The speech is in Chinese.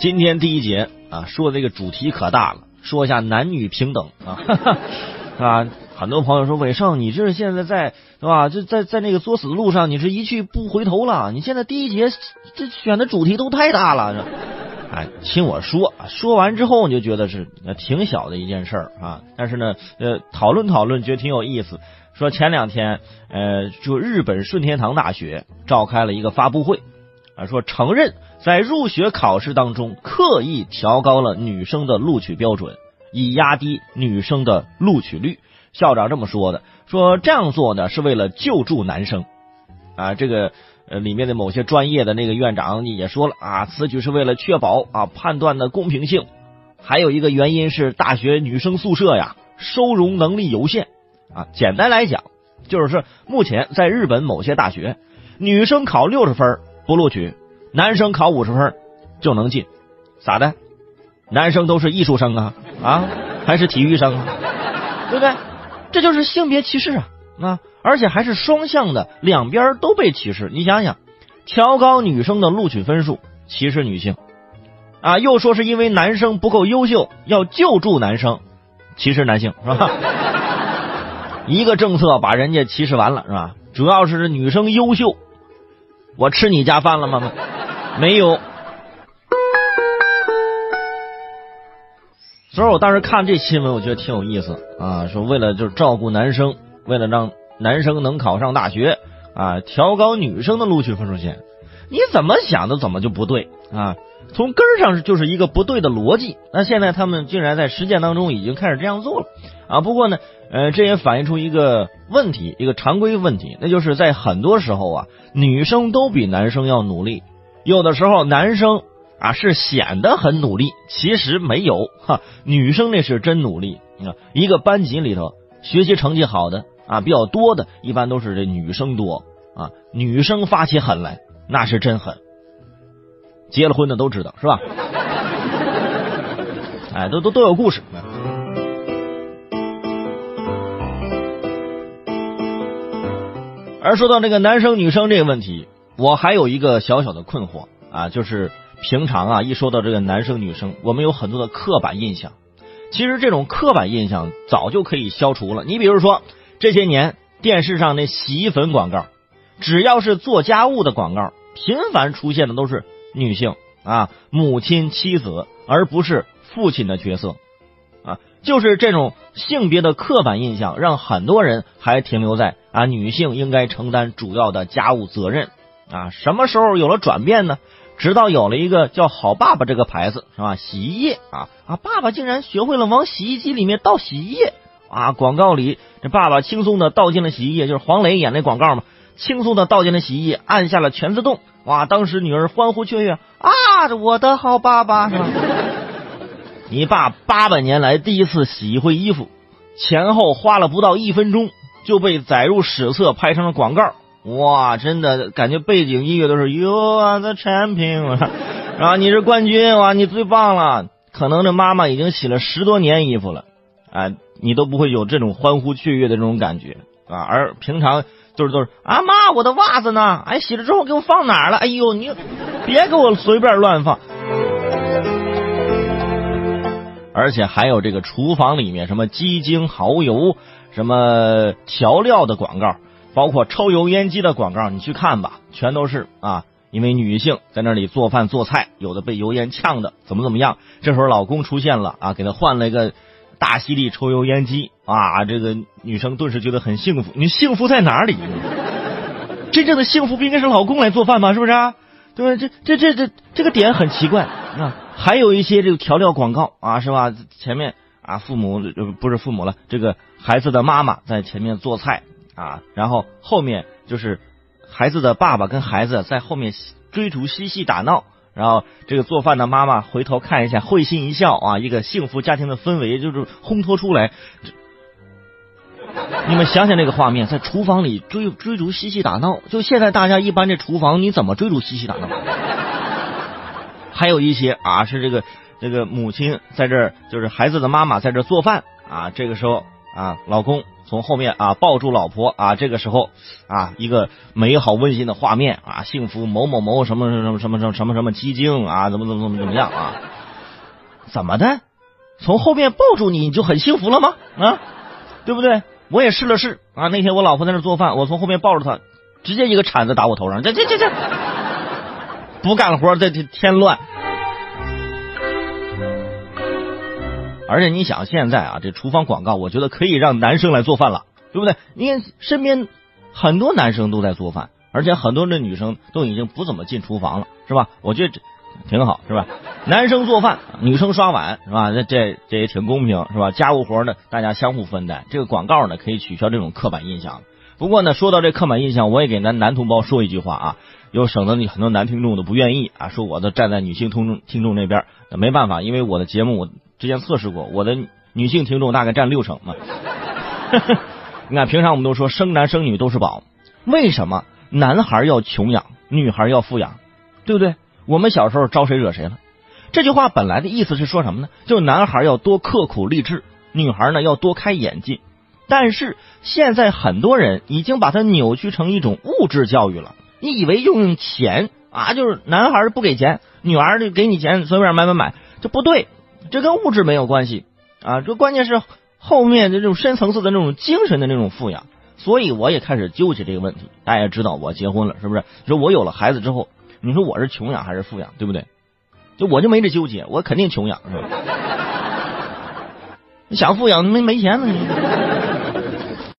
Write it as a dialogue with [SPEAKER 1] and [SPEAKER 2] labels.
[SPEAKER 1] 今天第一节啊，说这个主题可大了，说一下男女平等啊哈哈，啊，很多朋友说伟盛，你这是现在在是吧？就在在那个作死的路上，你是一去不回头了。你现在第一节这选的主题都太大了，哎，听我说，说完之后你就觉得是挺小的一件事儿啊，但是呢，呃，讨论讨论觉得挺有意思。说前两天，呃，就日本顺天堂大学召开了一个发布会。啊，说承认在入学考试当中刻意调高了女生的录取标准，以压低女生的录取率。校长这么说的，说这样做呢是为了救助男生。啊，这个呃里面的某些专业的那个院长也说了啊，此举是为了确保啊判断的公平性。还有一个原因是大学女生宿舍呀收容能力有限啊。简单来讲，就是说目前在日本某些大学，女生考六十分。不录取，男生考五十分就能进，咋的？男生都是艺术生啊啊，还是体育生啊？对不对？这就是性别歧视啊啊！而且还是双向的，两边都被歧视。你想想，调高女生的录取分数，歧视女性啊，又说是因为男生不够优秀，要救助男生，歧视男性是吧？一个政策把人家歧视完了是吧？主要是女生优秀。我吃你家饭了吗？没有。所以我当时看这新闻，我觉得挺有意思啊。说为了就是照顾男生，为了让男生能考上大学啊，调高女生的录取分数线，你怎么想的怎么就不对啊？从根儿上就是一个不对的逻辑。那现在他们竟然在实践当中已经开始这样做了啊。不过呢。呃，这也反映出一个问题，一个常规问题，那就是在很多时候啊，女生都比男生要努力。有的时候男生啊是显得很努力，其实没有哈，女生那是真努力啊。一个班级里头学习成绩好的啊比较多的，一般都是这女生多啊，女生发起狠来那是真狠。结了婚的都知道是吧？哎，都都都有故事。而说到这个男生女生这个问题，我还有一个小小的困惑啊，就是平常啊一说到这个男生女生，我们有很多的刻板印象。其实这种刻板印象早就可以消除了。你比如说这些年电视上那洗衣粉广告，只要是做家务的广告，频繁出现的都是女性啊，母亲、妻子，而不是父亲的角色啊。就是这种性别的刻板印象，让很多人还停留在啊女性应该承担主要的家务责任啊。什么时候有了转变呢？直到有了一个叫“好爸爸”这个牌子，是吧？洗衣液啊啊，爸爸竟然学会了往洗衣机里面倒洗衣液啊！广告里这爸爸轻松的倒进了洗衣液，就是黄磊演那广告嘛，轻松的倒进了洗衣液，按下了全自动，哇！当时女儿欢呼雀跃啊，我的好爸爸是吧？你爸八百年来第一次洗一回衣服，前后花了不到一分钟就被载入史册，拍成了广告。哇，真的感觉背景音乐都是 You are the champion，啊，你是冠军哇，你最棒了。可能这妈妈已经洗了十多年衣服了，啊，你都不会有这种欢呼雀跃的这种感觉啊。而平常都是都是啊妈，我的袜子呢？哎，洗了之后给我放哪儿了？哎呦，你别给我随便乱放。而且还有这个厨房里面什么鸡精、蚝油、什么调料的广告，包括抽油烟机的广告，你去看吧，全都是啊，因为女性在那里做饭做菜，有的被油烟呛的，怎么怎么样。这时候老公出现了啊，给他换了一个大吸力抽油烟机啊，这个女生顿时觉得很幸福。你幸福在哪里？真正的幸福不应该是老公来做饭吗？是不是？啊对吧？这这这这这个点很奇怪啊。还有一些这个调料广告啊，是吧？前面啊，父母不是父母了，这个孩子的妈妈在前面做菜啊，然后后面就是孩子的爸爸跟孩子在后面追逐嬉戏打闹，然后这个做饭的妈妈回头看一下，会心一笑啊，一个幸福家庭的氛围就是烘托出来。你们想想那个画面，在厨房里追追逐嬉戏打闹，就现在大家一般这厨房你怎么追逐嬉戏打闹？还有一些啊，是这个这个母亲在这，就是孩子的妈妈在这做饭啊。这个时候啊，老公从后面啊抱住老婆啊，这个时候啊，一个美好温馨的画面啊，幸福某某某什么什么什么什么什么什么基金啊，怎么怎么怎么怎么样啊？怎么的？从后面抱住你，你就很幸福了吗？啊，对不对？我也试了试啊，那天我老婆在那做饭，我从后面抱着她，直接一个铲子打我头上，这这这这，不干活这这添乱。而且你想，现在啊，这厨房广告，我觉得可以让男生来做饭了，对不对？你看身边很多男生都在做饭，而且很多的女生都已经不怎么进厨房了，是吧？我觉得这挺好，是吧？男生做饭，女生刷碗，是吧？那这这也挺公平，是吧？家务活呢，大家相互分担。这个广告呢，可以取消这种刻板印象。不过呢，说到这刻板印象，我也给咱男同胞说一句话啊，又省得你很多男听众都不愿意啊，说我都站在女性听众听众那边，没办法，因为我的节目我。之前测试过，我的女性听众大概占六成嘛。你看，平常我们都说生男生女都是宝，为什么男孩要穷养，女孩要富养？对不对？我们小时候招谁惹谁了？这句话本来的意思是说什么呢？就是男孩要多刻苦励志，女孩呢要多开眼界。但是现在很多人已经把它扭曲成一种物质教育了。你以为用钱啊，就是男孩不给钱，女孩就给你钱，随便买买买，这不对。这跟物质没有关系啊，这关键是后面的这种深层次的那种精神的那种富养，所以我也开始纠结这个问题。大家也知道我结婚了，是不是？你说我有了孩子之后，你说我是穷养还是富养，对不对？就我就没这纠结，我肯定穷养，是吧？你 想富养没没钱呢你？